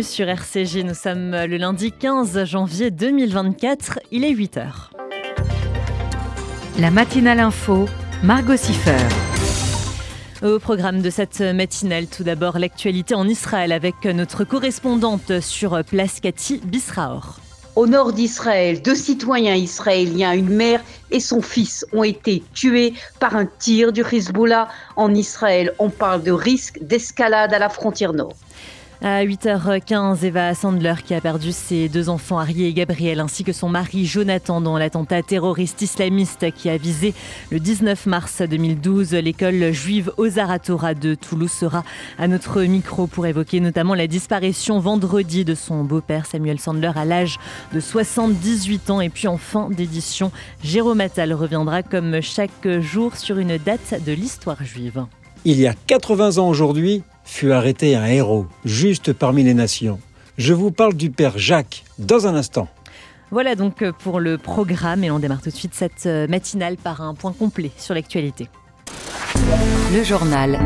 bienvenue sur RCG. Nous sommes le lundi 15 janvier 2024, il est 8h. La matinale info, Margot Siffer. Au programme de cette matinale, tout d'abord l'actualité en Israël avec notre correspondante sur Place Cathy Bisraor. Au nord d'Israël, deux citoyens israéliens, une mère et son fils, ont été tués par un tir du Hezbollah en Israël. On parle de risque d'escalade à la frontière nord. À 8h15, Eva Sandler, qui a perdu ses deux enfants, Harry et Gabriel, ainsi que son mari Jonathan, dans l'attentat terroriste islamiste qui a visé le 19 mars 2012 l'école juive Ozaratora de Toulouse, sera à notre micro pour évoquer notamment la disparition vendredi de son beau-père Samuel Sandler à l'âge de 78 ans. Et puis en fin d'édition, Jérôme Attal reviendra comme chaque jour sur une date de l'histoire juive. Il y a 80 ans aujourd'hui, fut arrêté un héros, juste parmi les nations. Je vous parle du père Jacques dans un instant. Voilà donc pour le programme et on démarre tout de suite cette matinale par un point complet sur l'actualité. Le journal.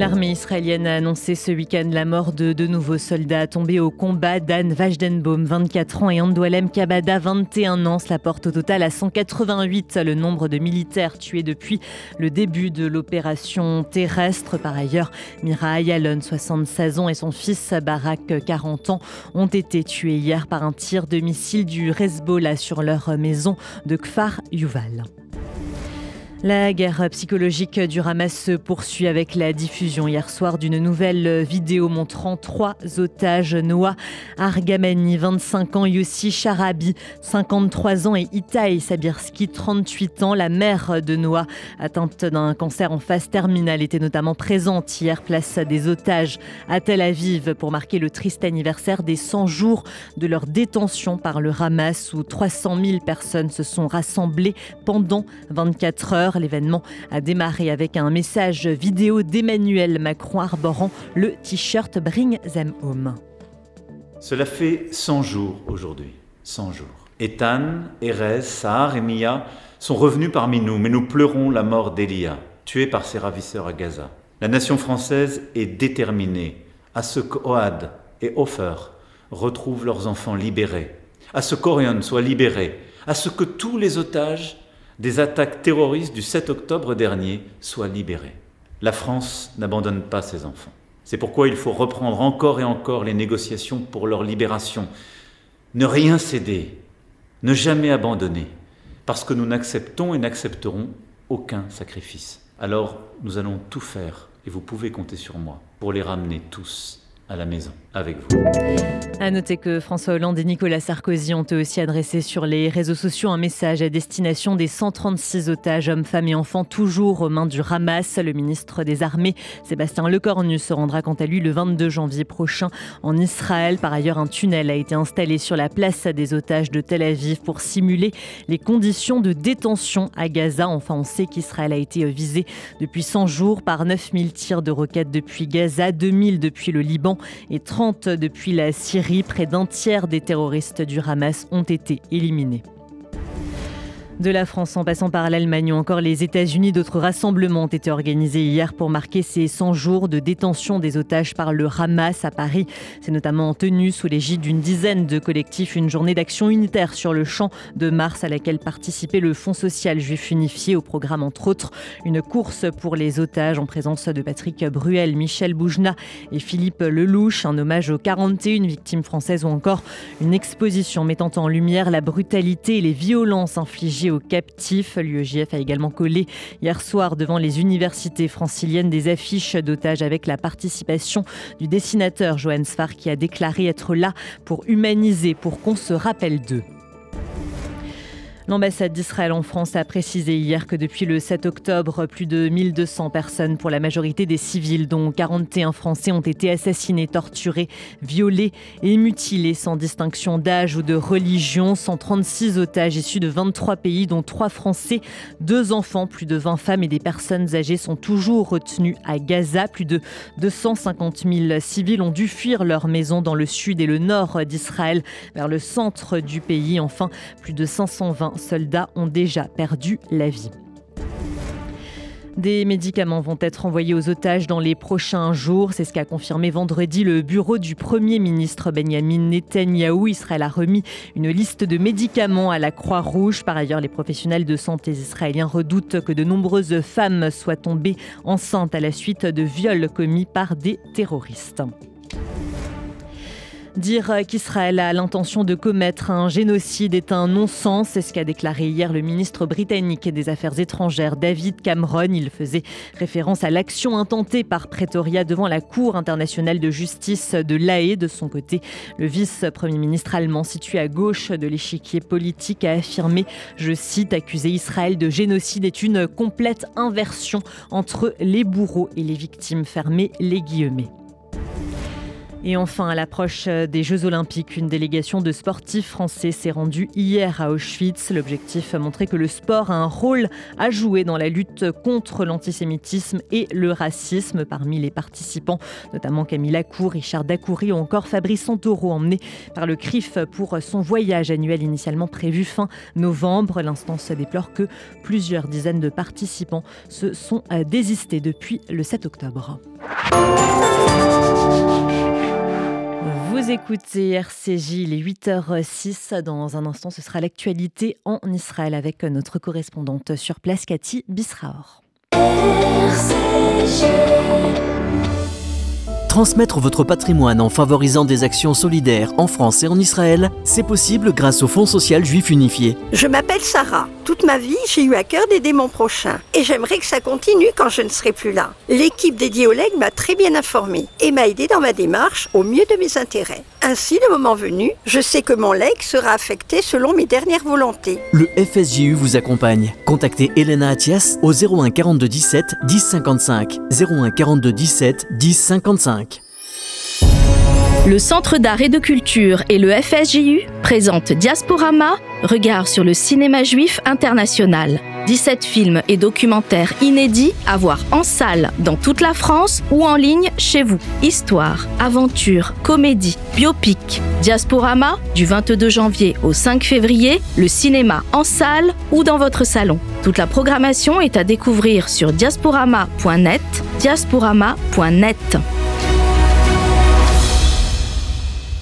L'armée israélienne a annoncé ce week-end la mort de deux nouveaux soldats tombés au combat. Dan Vajdenbaum, 24 ans, et Andoualem Kabada, 21 ans. Cela porte au total à 188 le nombre de militaires tués depuis le début de l'opération terrestre. Par ailleurs, Mira Ayalon, 76 ans, et son fils Barak, 40 ans, ont été tués hier par un tir de missile du Hezbollah sur leur maison de Kfar Yuval. La guerre psychologique du Hamas se poursuit avec la diffusion hier soir d'une nouvelle vidéo montrant trois otages Noah Argamani, 25 ans, Yossi Sharabi, 53 ans et Itaï Sabirski, 38 ans. La mère de Noah, atteinte d'un cancer en phase terminale, était notamment présente hier place des otages à Tel Aviv pour marquer le triste anniversaire des 100 jours de leur détention par le Hamas où 300 000 personnes se sont rassemblées pendant 24 heures. L'événement a démarré avec un message vidéo d'Emmanuel Macron arborant le t-shirt Bring Them Home. Cela fait 100 jours aujourd'hui. 100 jours. Ethan, Erez, Sahar et Mia sont revenus parmi nous, mais nous pleurons la mort d'Elia, tué par ses ravisseurs à Gaza. La nation française est déterminée à ce qu'Oad et Ofer retrouvent leurs enfants libérés, à ce qu'Orion soit libéré, à ce que tous les otages des attaques terroristes du 7 octobre dernier soient libérés. La France n'abandonne pas ses enfants. C'est pourquoi il faut reprendre encore et encore les négociations pour leur libération. Ne rien céder, ne jamais abandonner, parce que nous n'acceptons et n'accepterons aucun sacrifice. Alors nous allons tout faire, et vous pouvez compter sur moi, pour les ramener tous à la maison avec vous. À noter que François Hollande et Nicolas Sarkozy ont eux aussi adressé sur les réseaux sociaux un message à destination des 136 otages, hommes, femmes et enfants, toujours aux mains du Hamas. Le ministre des Armées, Sébastien Lecornu, se rendra quant à lui le 22 janvier prochain en Israël. Par ailleurs, un tunnel a été installé sur la place des otages de Tel Aviv pour simuler les conditions de détention à Gaza. Enfin, on sait qu'Israël a été visé depuis 100 jours par 9000 tirs de roquettes depuis Gaza, 2000 depuis le Liban et 30 depuis la Syrie. Près d'un tiers des terroristes du Hamas ont été éliminés. De la France en passant par l'Allemagne ou encore les États-Unis, d'autres rassemblements ont été organisés hier pour marquer ces 100 jours de détention des otages par le Hamas à Paris. C'est notamment tenu sous l'égide d'une dizaine de collectifs une journée d'action unitaire sur le champ de Mars à laquelle participait le Fonds social juif unifié au programme entre autres une course pour les otages en présence de Patrick Bruel, Michel Boujna et Philippe Lelouch, un hommage aux 41 victimes françaises ou encore une exposition mettant en lumière la brutalité et les violences infligées aux. L'UEJF a également collé hier soir devant les universités franciliennes des affiches d'otages avec la participation du dessinateur Johan Sfar qui a déclaré être là pour humaniser, pour qu'on se rappelle d'eux. L'ambassade d'Israël en France a précisé hier que depuis le 7 octobre, plus de 1200 personnes, pour la majorité des civils, dont 41 Français, ont été assassinés, torturés, violés et mutilés sans distinction d'âge ou de religion. 136 otages issus de 23 pays, dont 3 Français, 2 enfants, plus de 20 femmes et des personnes âgées sont toujours retenus à Gaza. Plus de 250 000 civils ont dû fuir leur maison dans le sud et le nord d'Israël vers le centre du pays. Enfin, plus de 520 soldats ont déjà perdu la vie. Des médicaments vont être envoyés aux otages dans les prochains jours. C'est ce qu'a confirmé vendredi le bureau du Premier ministre Benjamin Netanyahou. Israël a remis une liste de médicaments à la Croix-Rouge. Par ailleurs, les professionnels de santé israéliens redoutent que de nombreuses femmes soient tombées enceintes à la suite de viols commis par des terroristes. Dire qu'Israël a l'intention de commettre un génocide est un non-sens, c'est ce qu'a déclaré hier le ministre britannique des Affaires étrangères David Cameron. Il faisait référence à l'action intentée par Pretoria devant la Cour internationale de justice de l'AE. De son côté, le vice-premier ministre allemand situé à gauche de l'échiquier politique a affirmé, je cite, accuser Israël de génocide est une complète inversion entre les bourreaux et les victimes. Fermées les guillemets. Et enfin, à l'approche des Jeux Olympiques, une délégation de sportifs français s'est rendue hier à Auschwitz. L'objectif montrer que le sport a un rôle à jouer dans la lutte contre l'antisémitisme et le racisme. Parmi les participants, notamment Camille Lacour, Richard Dacoury ou encore Fabrice Santoro, emmené par le CRIF pour son voyage annuel initialement prévu fin novembre. L'instance déplore que plusieurs dizaines de participants se sont désistés depuis le 7 octobre. Écoutez RCJ, il est 8h06. Dans un instant, ce sera l'actualité en Israël avec notre correspondante sur place, Cathy Bisraor. Transmettre votre patrimoine en favorisant des actions solidaires en France et en Israël, c'est possible grâce au Fonds social juif unifié. Je m'appelle Sarah. Toute ma vie, j'ai eu à cœur d'aider mon prochain. Et j'aimerais que ça continue quand je ne serai plus là. L'équipe dédiée au legs m'a très bien informée et m'a aidé dans ma démarche au mieux de mes intérêts. Ainsi, le moment venu, je sais que mon leg sera affecté selon mes dernières volontés. Le FSJU vous accompagne. Contactez Elena Atias au 01 42 17 10 55. 01 42 17 10 55. Le Centre d'art et de culture et le FSJU présentent Diasporama, regard sur le cinéma juif international. 17 films et documentaires inédits à voir en salle dans toute la France ou en ligne chez vous. Histoire, aventure, comédie, biopic. Diasporama, du 22 janvier au 5 février, le cinéma en salle ou dans votre salon. Toute la programmation est à découvrir sur diasporama.net, diasporama.net.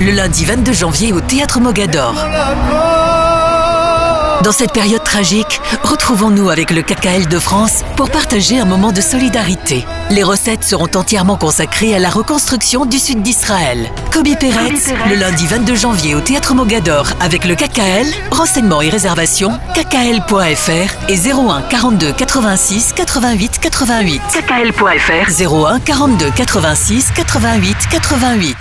le lundi 22 janvier au Théâtre Mogador. Dans cette période tragique, retrouvons-nous avec le KKL de France pour partager un moment de solidarité. Les recettes seront entièrement consacrées à la reconstruction du sud d'Israël. Kobe Peretz, le lundi 22 janvier au Théâtre Mogador avec le KKL. Renseignements et réservations, kkl.fr et 01 42 86 88 88. kkl.fr 01 42 86 88 88.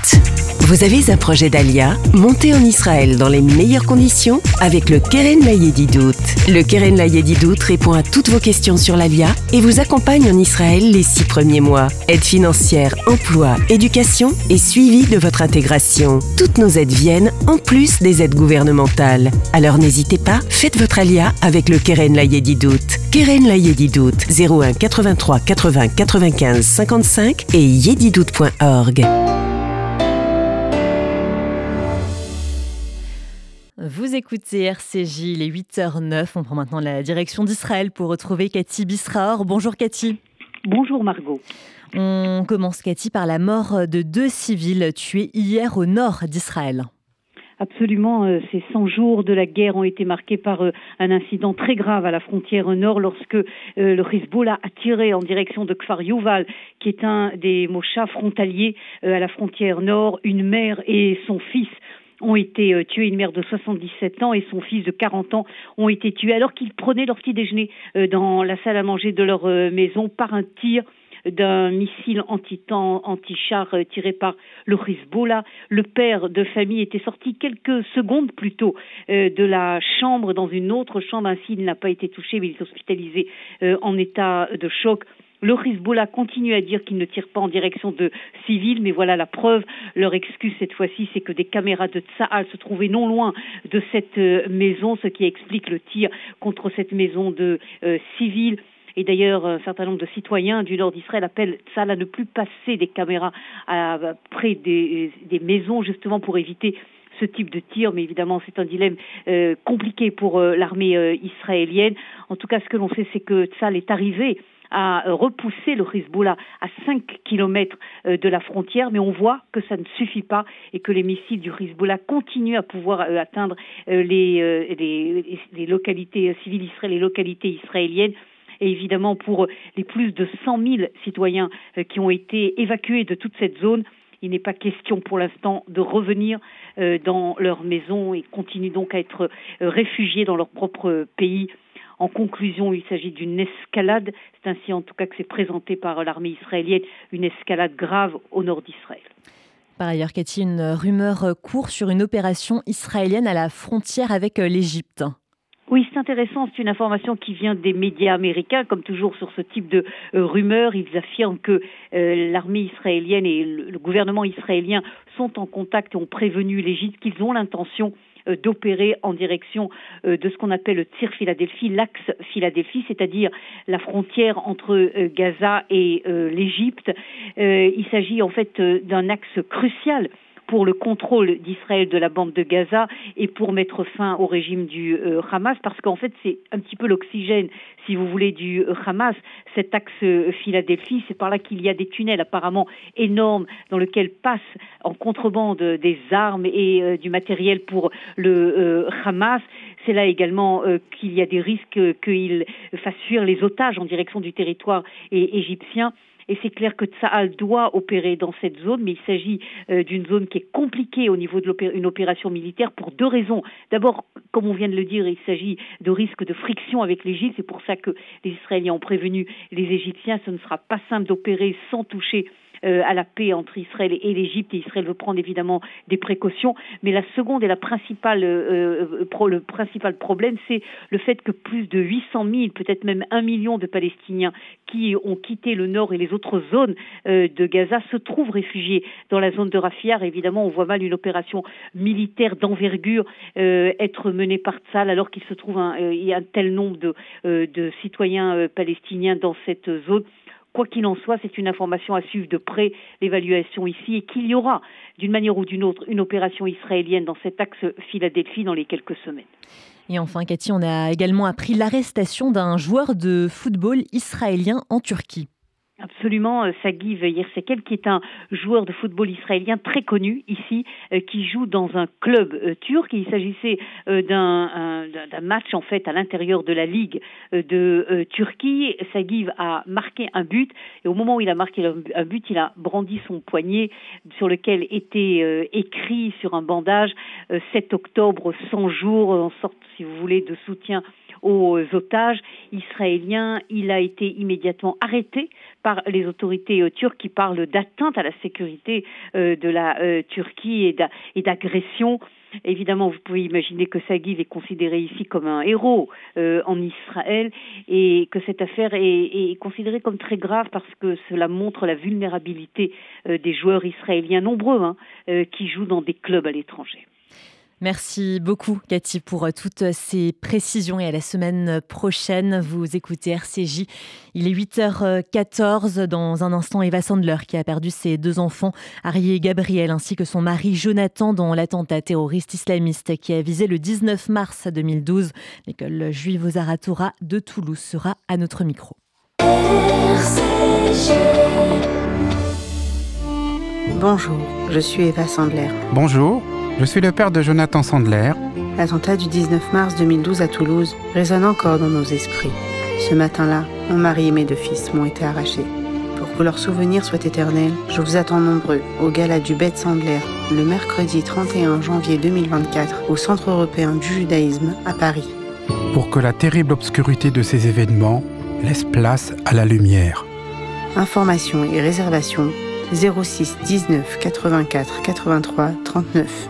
Vous avez un projet d'Alia Montez en Israël dans les meilleures conditions avec le Keren Layedidout. Le Keren Layedidout répond à toutes vos questions sur l'Alia et vous accompagne en Israël les six premiers mois. Aide financière, emploi, éducation et suivi de votre intégration. Toutes nos aides viennent en plus des aides gouvernementales. Alors n'hésitez pas, faites votre Alia avec le Keren Layedidout. Keren Layedidout 01 83 80 95 55 et yedidout.org. Vous écoutez RCJ, il est 8h09. On prend maintenant la direction d'Israël pour retrouver Cathy Bisraor. Bonjour Cathy. Bonjour Margot. On commence Cathy par la mort de deux civils tués hier au nord d'Israël. Absolument, euh, ces 100 jours de la guerre ont été marqués par euh, un incident très grave à la frontière nord lorsque euh, le Hezbollah a tiré en direction de Kfar Yuval, qui est un des mochas frontaliers à la frontière nord. Une mère et son fils ont été tués, une mère de 77 ans et son fils de 40 ans ont été tués alors qu'ils prenaient leur petit déjeuner dans la salle à manger de leur maison par un tir d'un missile anti-char tiré par le Hezbollah. Le père de famille était sorti quelques secondes plus tôt de la chambre dans une autre chambre. Ainsi, il n'a pas été touché, mais il est hospitalisé en état de choc. Le Hezbollah continue à dire qu'il ne tire pas en direction de civils, mais voilà la preuve. Leur excuse cette fois-ci, c'est que des caméras de Tsahal se trouvaient non loin de cette euh, maison, ce qui explique le tir contre cette maison de euh, civils. Et d'ailleurs, un certain nombre de citoyens du nord d'Israël appellent Tsahal à ne plus passer des caméras près des, maisons, justement pour éviter ce type de tir, mais évidemment c'est un dilemme euh, compliqué pour l'armée israélienne. En tout cas, ce que l'on sait, c'est que Tsahal est arrivé à repousser le Hezbollah à 5 kilomètres euh, de la frontière, mais on voit que ça ne suffit pas et que les missiles du Hezbollah continuent à pouvoir euh, atteindre euh, les, les, localités civiles les localités israéliennes et évidemment pour les plus de 100 000 citoyens qui ont été évacués de toute cette zone, il n'est pas question pour l'instant de revenir dans leur maison et continuent donc à être réfugiés dans leur propre pays en conclusion, il s'agit d'une escalade. C'est ainsi en tout cas que c'est présenté par l'armée israélienne, une escalade grave au nord d'Israël. Par ailleurs, Cathy, une rumeur court sur une opération israélienne à la frontière avec euh, l'Égypte. Oui, c'est intéressant. C'est une information qui vient des médias américains, comme toujours sur ce type de euh, rumeurs. Ils affirment que euh, l'armée israélienne et le, gouvernement israélien sont en contact et ont prévenu l'Égypte qu'ils ont l'intention euh, d'opérer en direction de ce qu'on appelle le tir Philadelphie, l'axe Philadelphie, c'est-à-dire la frontière entre Gaza et l'Égypte. Il s'agit en fait d'un axe crucial pour le contrôle d'Israël de la bande de Gaza et pour mettre fin au régime du euh, Hamas, parce qu'en fait c'est un petit peu l'oxygène, si vous voulez, du euh, Hamas. Cet axe euh, Philadelphie, c'est par là qu'il y a des tunnels apparemment énormes dans lesquels passent en contrebande des armes et du matériel pour le Hamas. C'est là également qu'il y a des risques qu'il fasse fuir les otages en direction du territoire égyptien. Et c'est clair que Tsahal doit opérer dans cette zone, mais il s'agit euh, d'une zone qui est compliquée au niveau d'une opération militaire pour deux raisons. D'abord, comme on vient de le dire, il s'agit de risques de friction avec l'Égypte. C'est pour ça que les Israéliens ont prévenu les Égyptiens. Ce ne sera pas simple d'opérer sans toucher à la paix entre Israël et l'Égypte. Et Israël veut prendre évidemment des précautions. Mais la seconde et la principale, euh, euh, le principal problème, c'est le fait que plus de 800 000, peut-être même un million de Palestiniens qui ont quitté le nord et les autres zones de Gaza se trouvent réfugiés dans la zone de Rafia. Évidemment, on voit mal une opération militaire d'envergure être menée par Tzal alors qu'il se trouve un, y a un tel nombre de citoyens palestiniens dans cette zone quoi qu'il en soit, c'est une information à suivre de près, l'évaluation ici, et qu'il y aura, d'une manière ou d'une autre, une opération israélienne dans cet axe Philadelphie dans les quelques semaines. Et enfin, Cathy, on a également appris l'arrestation d'un joueur de football israélien en Turquie. Absolument, euh, Sagiv Yersekel, qui est un joueur de football israélien très connu ici, euh, qui joue dans un club euh, turc. Il s'agissait d'un match en fait à l'intérieur de la Ligue de Turquie. Sagiv a marqué un but et au moment où il a marqué un but, il a brandi son poignet sur lequel était écrit sur un bandage 7 octobre 100 jours, en sorte, si vous voulez, de soutien aux otages israéliens. Il a été immédiatement arrêté par les autorités euh, turques qui parlent d'atteinte à la sécurité euh, de la euh, Turquie et d'agression. Évidemment, vous pouvez imaginer que Sagiv est considéré ici comme un héros en Israël et que cette affaire est, considérée comme très grave parce que cela montre la vulnérabilité des joueurs israéliens nombreux hein, qui jouent dans des clubs à l'étranger. Merci beaucoup, Cathy, pour euh, toutes ces précisions et à la semaine prochaine. Vous écoutez RCJ. Il est 8h14. Dans un instant, Eva Sandler, qui a perdu ses deux enfants, Harry et Gabriel, ainsi que son mari Jonathan, dans l'attentat terroriste islamiste qui a visé le 19 mars 2012. L'école juive aux Aratoura de Toulouse sera à notre micro. Bonjour, je suis Eva Sandler. Bonjour. Je suis le père de Jonathan Sandler. L'attentat du 19 mars 2012 à Toulouse résonne encore dans nos esprits. Ce matin-là, mon mari et mes deux fils m'ont été arrachés. Pour que leur souvenir soit éternel, je vous attends nombreux au gala du Bête Sandler le mercredi 31 janvier 2024 au Centre européen du judaïsme à Paris. Pour que la terrible obscurité de ces événements laisse place à la lumière. Informations et réservations 06 19 84 83 39.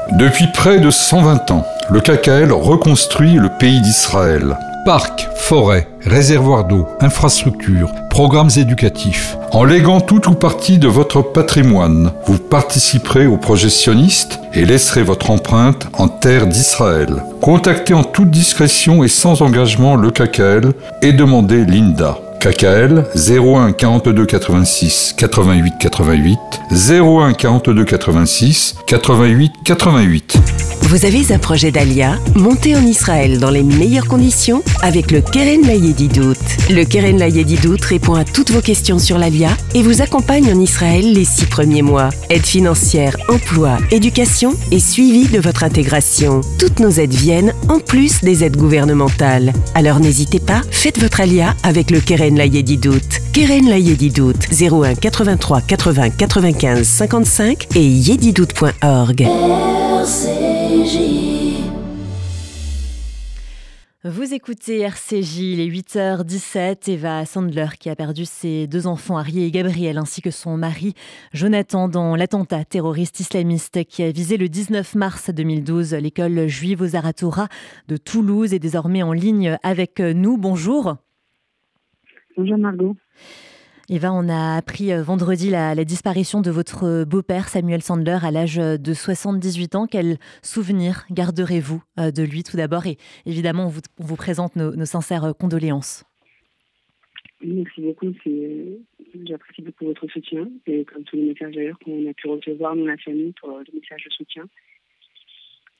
Depuis près de 120 ans, le KKL reconstruit le pays d'Israël. Parcs, forêts, réservoirs d'eau, infrastructures, programmes éducatifs. En léguant tout ou partie de votre patrimoine, vous participerez au projet sioniste et laisserez votre empreinte en terre d'Israël. Contactez en toute discrétion et sans engagement le KKL et demandez l'INDA. KKL 01 42 86 88 88 01 42 86 88 88. Vous avez un projet d'Alia Montez en Israël dans les meilleures conditions avec le Keren Layedi Dout. Le Keren Layedi Dout répond à toutes vos questions sur l'Alia et vous accompagne en Israël les six premiers mois. Aide financière, emploi, éducation et suivi de votre intégration. Toutes nos aides viennent en plus des aides gouvernementales. Alors n'hésitez pas, faites votre Alia avec le Keren Layedi Dout. Keren Layedi Dout 01 83 80 95 55 et yedidout.org. Vous écoutez RCJ, il est 8h17. Eva Sandler, qui a perdu ses deux enfants, Harry et Gabriel, ainsi que son mari, Jonathan, dans l'attentat terroriste islamiste qui a visé le 19 mars 2012 l'école juive aux Aratora de Toulouse, est désormais en ligne avec nous. Bonjour. Bonjour Margot. Eva, on a appris euh, vendredi la, la disparition de votre beau-père Samuel Sandler à l'âge de 78 ans. Quel souvenir garderez-vous euh, de lui tout d'abord? Et évidemment, on vous, on vous présente nos, nos, sincères euh, condoléances. Merci beaucoup. J'apprécie beaucoup votre soutien et comme tous les messages d'ailleurs qu'on a pu recevoir, nous, la famille, pour le message de soutien.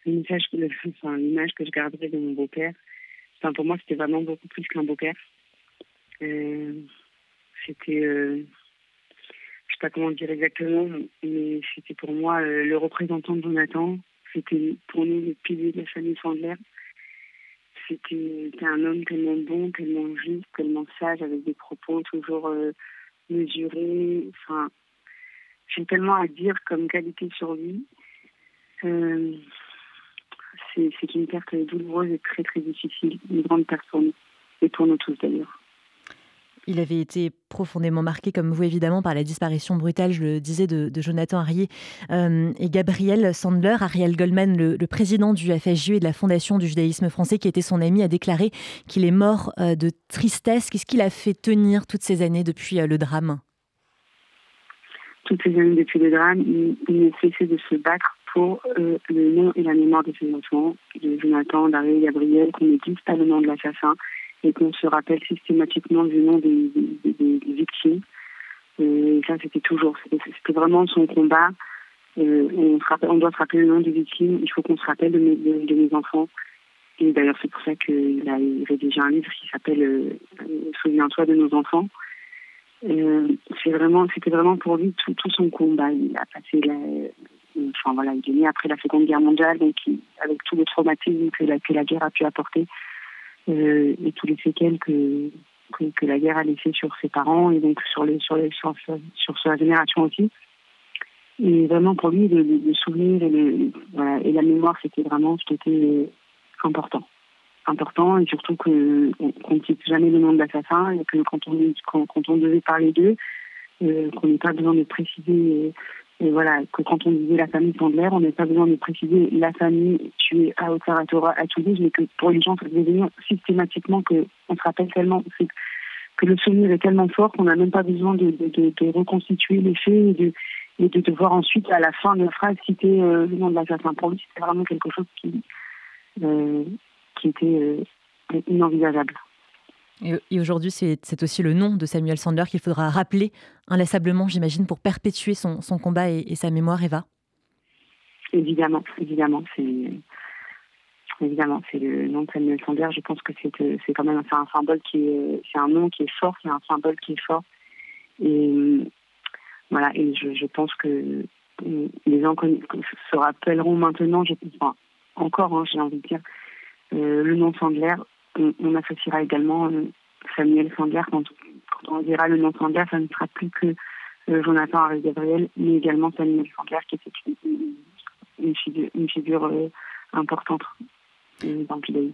Le message, enfin, l'image que je garderai de mon beau-père, enfin, pour moi, c'était vraiment beaucoup plus qu'un beau-père. Euh, c'était, euh, je sais pas comment dire exactement, mais c'était pour moi euh, le représentant de Jonathan. C'était pour nous le pilier de la famille Sandler. C'était un homme tellement bon, tellement juste, tellement sage, avec des propos toujours mesurés. Enfin, j'ai tellement à dire comme qualité sur lui. C'est une perte douloureuse et très très difficile, une grande nous, et pour nous tous d'ailleurs. Il avait été profondément marqué, comme vous évidemment, par la disparition brutale, je le disais, de, Jonathan Harrier euh, et Gabriel Sandler. Ariel Goldman, le, président du FSJU et de la Fondation du judaïsme français, qui était son ami, a déclaré qu'il est mort euh, de tristesse. Qu'est-ce qu'il a fait tenir toutes ces années depuis euh, le drame? Toutes ces années depuis le drame, il, il ne cessait de se battre pour le nom et la mémoire de ses enfants, de Jonathan, et Gabriel, qu'on ne dise pas le nom de l'assassin et qu'on se rappelle systématiquement du nom des, victimes. Et ça, c'était toujours, c'était vraiment son combat. Euh, on, doit se rappeler le nom des victimes, il faut qu'on se rappelle de mes, enfants. Et d'ailleurs, c'est pour ça qu'il a rédigé un livre qui s'appelle euh, Souviens-toi de nos enfants. Euh, c'était vraiment pour lui tout, son combat. Il a passé la, enfin voilà, il est né après la Seconde Guerre mondiale, donc avec tout le traumatisme que la guerre a pu apporter, euh, et tous les séquelles que, que, la guerre a laissé sur ses parents et donc sur les sur les sur, sur sa génération aussi. Et vraiment pour lui, le, souvenir et, voilà, et la mémoire, c'était vraiment ce qui était important. Important et surtout qu'on ne cite jamais le nom de l'assassin et que quand on quand, quand on devait parler d'eux, euh, qu'on n'ait pas besoin de préciser et voilà, que quand on disait la famille Sandler, on n'a pas besoin de préciser la famille tuée à Haute-Saratora, à Toulouse, mais que pour les gens, ça devait venir systématiquement qu'on se rappelle tellement que le souvenir est tellement fort qu'on n'a même pas besoin de, reconstituer les faits et de, et de ensuite, à la fin de la phrase, citer le nom de l'assassin. Pour lui, c'était vraiment quelque chose qui, qui était inenvisageable. Et, aujourd'hui, c'est aussi le nom de Samuel Sandler qu'il faudra rappeler inlassablement, j'imagine, pour perpétuer son, combat et, sa mémoire, Eva. Évidemment, évidemment, c'est évidemment c'est le nom de Samuel Sandler. Je pense que c'est c'est quand même un symbole qui est c'est un nom qui est fort, c'est un symbole qui est fort. Et voilà, et je, pense que les gens se rappelleront maintenant, je, enfin, encore, hein, j'ai envie de dire, euh, le nom Sandler on, associera également euh, Samuel Sandler. Quand, on dira le nom Sandler, ça ne sera plus que euh, Jonathan Harry Gabriel, mais également Samuel Sandler, qui était une, figure, euh, importante dans le pays.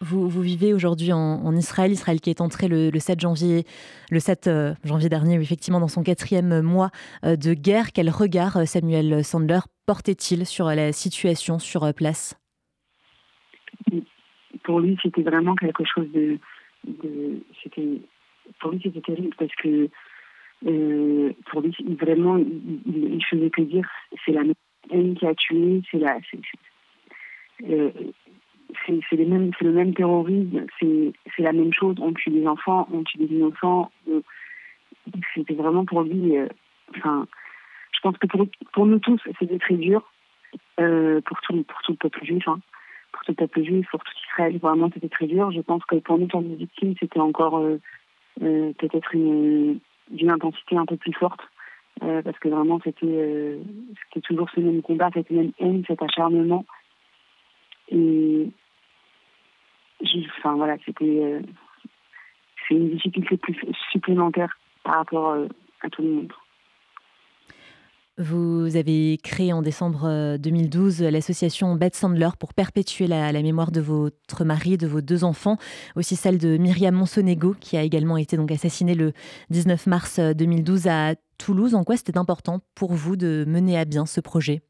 Vous, vous, vivez aujourd'hui en, Israël, Israël qui est entré le, 7 janvier, le 7 janvier dernier, effectivement, dans son quatrième mois de guerre. Quel regard Samuel Sandler portait-il sur la situation sur place? Pour lui, c'était vraiment quelque chose de. c'était, pour lui, c'était terrible parce que euh, pour lui, vraiment, il, faisait que dire c'est la même qui a tué, c'est la. C'est, euh, c'est, les mêmes, c'est le même terrorisme, c'est, c'est la même chose. On tue des enfants, on tue des innocents. Euh, c'était vraiment pour lui. enfin, je pense que pour, pour nous tous, c'était très dur. pour, tout, pour tout le peuple juif. Hein pour tout peuple juif, pour tout Israël, vraiment c'était très dur. Je pense que pour nous, pour les victimes, c'était encore euh, euh, peut-être une, d'une intensité un peu plus forte. Euh, parce que vraiment c'était c'était toujours ce même combat, cette même haine, cet acharnement. Et enfin voilà, c'était c'est une difficulté plus supplémentaire par rapport à tout le monde. Vous avez créé en décembre 2012 euh, l'association Beth Sandler pour perpétuer la, mémoire de votre mari, de vos deux enfants, aussi celle de Myriam Monsonego qui a également été donc assassinée le 19 mars 2012 euh, à Toulouse. En quoi c'était important pour vous de mener à bien ce projet?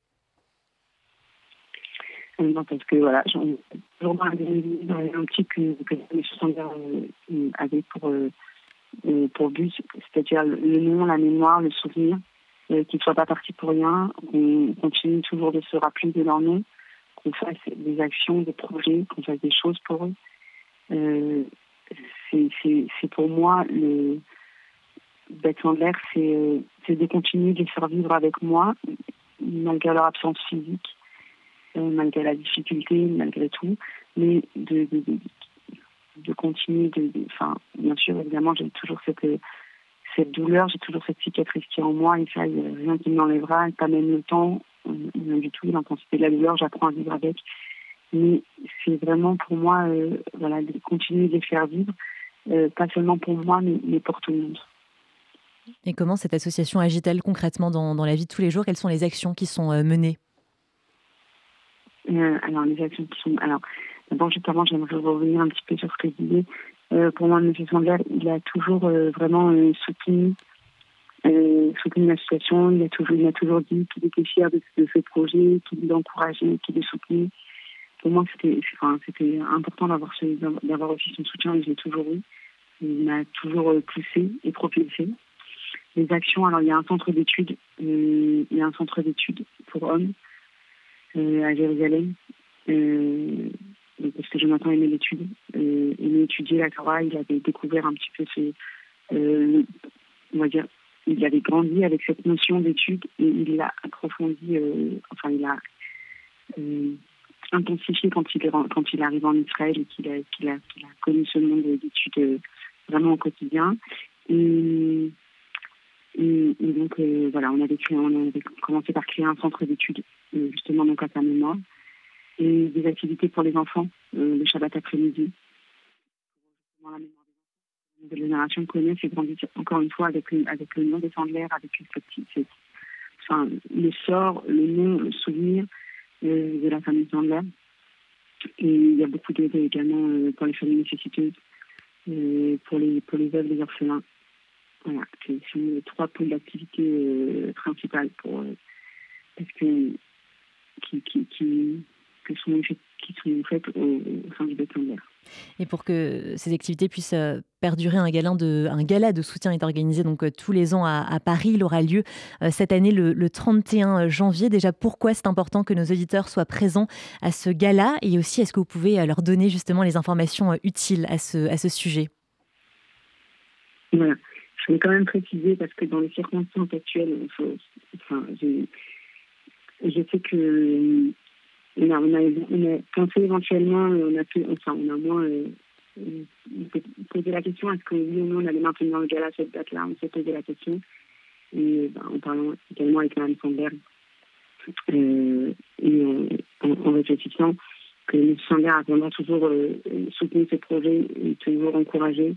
Euh, parce que voilà, toujours dans petit que, que les Sandler avaient pour, but, c'est-à-dire le nom, la mémoire, le souvenir qu'ils ne soient pas partis pour rien, qu'on continue toujours de se rappeler de leur nom, qu'on fasse des actions, des projets, qu'on fasse des choses pour eux. Euh, c'est pour moi le bêtement de l'air, c'est de continuer de les faire vivre avec moi, malgré leur absence physique, euh, malgré la difficulté, malgré tout, mais de, continuer de, bien sûr, évidemment, j'ai toujours cette cette douleur, j'ai toujours cette cicatrice qui est en moi et ça, il n'y a rien qui m'enlèvera, pas même le temps, rien du tout, l'intensité de la douleur, j'apprends à vivre avec. Mais c'est vraiment pour moi, euh, voilà, de continuer de les faire vivre, euh, pas seulement pour moi, mais, pour tout le monde. Et comment cette association agit-elle concrètement dans, dans, la vie de tous les jours? Quelles sont les actions qui sont euh, menées? Alors, les actions qui sont. Alors, d'abord, justement, j'aimerais revenir un petit peu sur ce que je disais. Euh, pour moi, M. Sandler, il a toujours euh, vraiment euh, soutenu, soutenu l'association. Il a toujours, il a toujours dit qu'il était fier de, ce projet, qu'il l'encourageait, qu'il le soutenait. Pour moi, c'était, enfin, important d'avoir, aussi son soutien je l'ai toujours eu. Il m'a toujours poussé et propulsé. Les actions, alors il y a un centre d'études, il y a un centre d'études pour hommes à Jérusalem parce que Jonathan aimait l'étude, euh, aimait étudier la Torah, il avait découvert un petit peu ce, euh, on va dire, il avait grandi avec cette notion d'étude et il l'a approfondi, euh, enfin il a euh, intensifié quand il est quand il arrive en Israël et qu'il a, qu'il a, qu'il a connu ce monde d'études vraiment au quotidien. Et, et, donc voilà, on avait créé, on avait commencé par créer un centre d'études justement donc à sa mémoire et des activités pour les enfants euh, le Shabbat après-midi. La génération connaît, c'est grandi encore une fois avec, avec le nom des Sandler, avec enfin, le sort, le nom, le souvenir euh, de la famille Sandler. Et il y a beaucoup d'aide également euh, pour les familles nécessiteuses, pour les pour les veuves, les orphelins. Voilà, c'est les trois pôles d'activité principales pour parce que qui, qui qui sont, qui sont faites au, sein du l'air. Et pour que ces activités puissent euh, perdurer, un gala de, un gala de soutien est organisé donc euh, tous les ans à, Paris. Il aura lieu euh, cette année le, 31 janvier. Déjà, pourquoi c'est important que nos auditeurs soient présents à ce gala? Et aussi, est-ce que vous pouvez leur donner justement les informations utiles à ce, à ce sujet? Voilà. Je vais quand même préciser parce que dans les circonstances actuelles, faut, enfin, je sais que on a, on a, on a pensé éventuellement, on a pu, enfin, on a moins euh, posé la question est-ce que oui ou non on allait maintenir le gala à cette date-là? On s'est posé la question. Et ben, en parlant également avec Mme Sandberg euh, et en, en, réfléchissant que M. Sandberg a vraiment toujours euh, soutenu ce projet et toujours encouragé.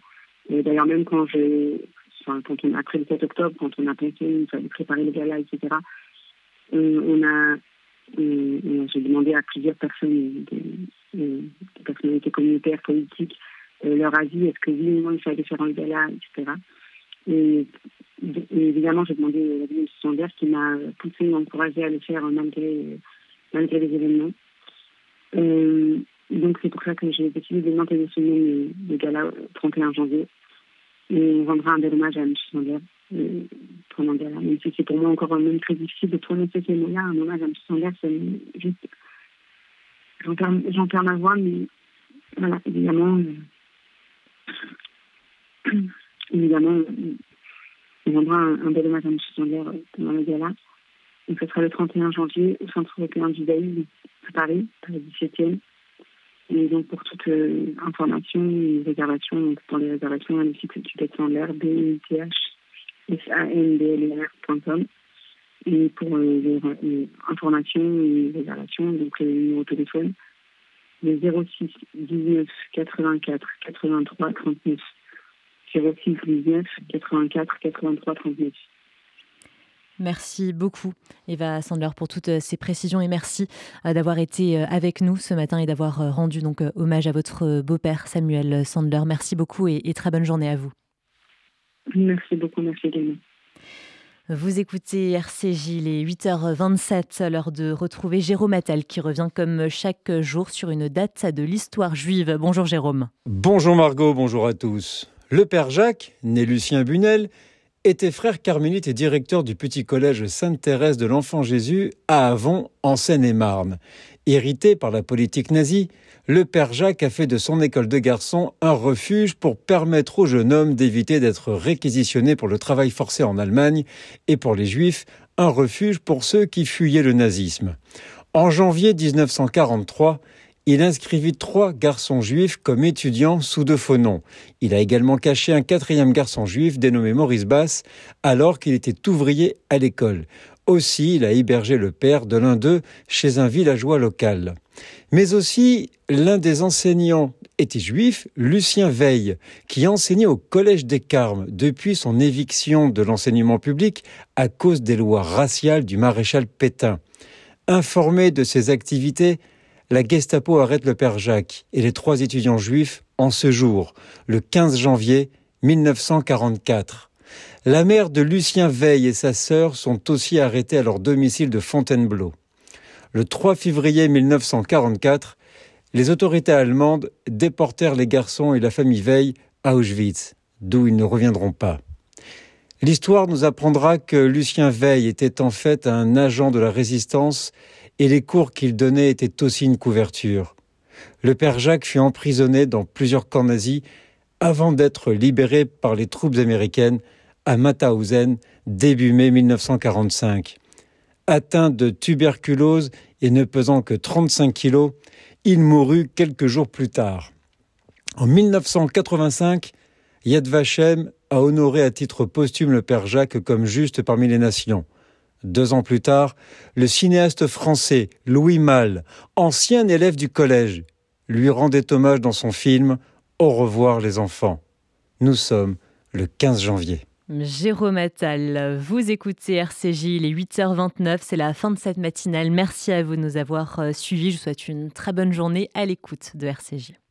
D'ailleurs, même quand je, enfin, quand on, après le 7 octobre, quand on a pensé, il fallait préparer le gala, etc., on a j'ai demandé à plusieurs personnes, des, personnalités communautaires, politiques, euh, leur avis, est-ce que oui ou non il fallait faire un gala, etc. Et, évidemment, j'ai demandé l'avis de Sanders qui m'a poussé, encouragé à le faire malgré, malgré les événements. Euh, donc c'est pour ça que j'ai décidé de maintenir ce nom de gala le 31 janvier. Et on rendra un bel hommage à M. Sanders pendant Même si c'est pour moi encore même très difficile de prononcer ces mots-là, un hommage à M. Sanders, juste. J'en perds, ma voix, mais voilà, évidemment. Euh, évidemment, on rendra un, bel hommage à M. Sanders pendant le gala. Donc, ce sera le 31 janvier au Centre européen du judaïsme à Paris, à la 17e. Et donc, pour toute euh, information et réservation, donc dans les réservations, le site du de l'air, sandlr.com. Et pour euh, les, les, informations et réservations, donc le numéro de téléphone, le 06 19 84 83 39. 06 19 84 83 39. Merci beaucoup Eva Sandler pour toutes euh, ces précisions et merci euh, d'avoir été avec nous ce matin et d'avoir rendu donc hommage à votre beau-père Samuel Sandler. Merci beaucoup et très bonne journée à vous. Merci beaucoup, merci également. Vous écoutez RCJ, les 8h27, l'heure de retrouver Jérôme Attal qui revient comme chaque jour sur une date de l'histoire juive. Bonjour Jérôme. Bonjour Margot, bonjour à tous. Le père Jacques, né Lucien Bunel, était frère carmélite et directeur du petit collège Sainte-Thérèse de l'Enfant Jésus à Avon, en Seine-et-Marne. Irrité par la politique nazie, le père Jacques a fait de son école de garçons un refuge pour permettre aux jeunes hommes d'éviter d'être réquisitionnés pour le travail forcé en Allemagne et pour les juifs, un refuge pour ceux qui fuyaient le nazisme. En janvier 1943, il inscrivit trois garçons juifs comme étudiants sous de faux noms. Il a également caché un quatrième garçon juif dénommé Maurice Bass alors qu'il était ouvrier à l'école. Aussi, il a hébergé le père de l'un d'eux chez un villageois local. Mais aussi, l'un des enseignants était juif, Lucien Veille, qui enseignait au Collège des Carmes depuis son éviction de l'enseignement public à cause des lois raciales du maréchal Pétain. Informé de ses activités, la Gestapo arrête le père Jacques et les trois étudiants juifs en ce jour, le 15 janvier 1944. La mère de Lucien Veil et sa sœur sont aussi arrêtés à leur domicile de Fontainebleau. Le 3 février 1944, les autorités allemandes déportèrent les garçons et la famille Veil à Auschwitz, d'où ils ne reviendront pas. L'histoire nous apprendra que Lucien Veil était en fait un agent de la résistance et les cours qu'il donnait étaient aussi une couverture. Le père Jacques fut emprisonné dans plusieurs camps nazis avant d'être libéré par les troupes américaines à Mauthausen début mai 1945. Atteint de tuberculose et ne pesant que 35 kilos, il mourut quelques jours plus tard. En 1985, Yad Vashem a honoré à titre posthume le père Jacques comme juste parmi les nations. Deux ans plus tard, le cinéaste français Louis Malle, ancien élève du collège, lui rendait hommage dans son film Au revoir les enfants. Nous sommes le 15 janvier. Jérôme Attal, vous écoutez RCJ, il est 8h29, c'est la fin de cette matinale. Merci à vous de nous avoir euh, suivis. Je vous souhaite une très bonne journée à l'écoute de RCJ.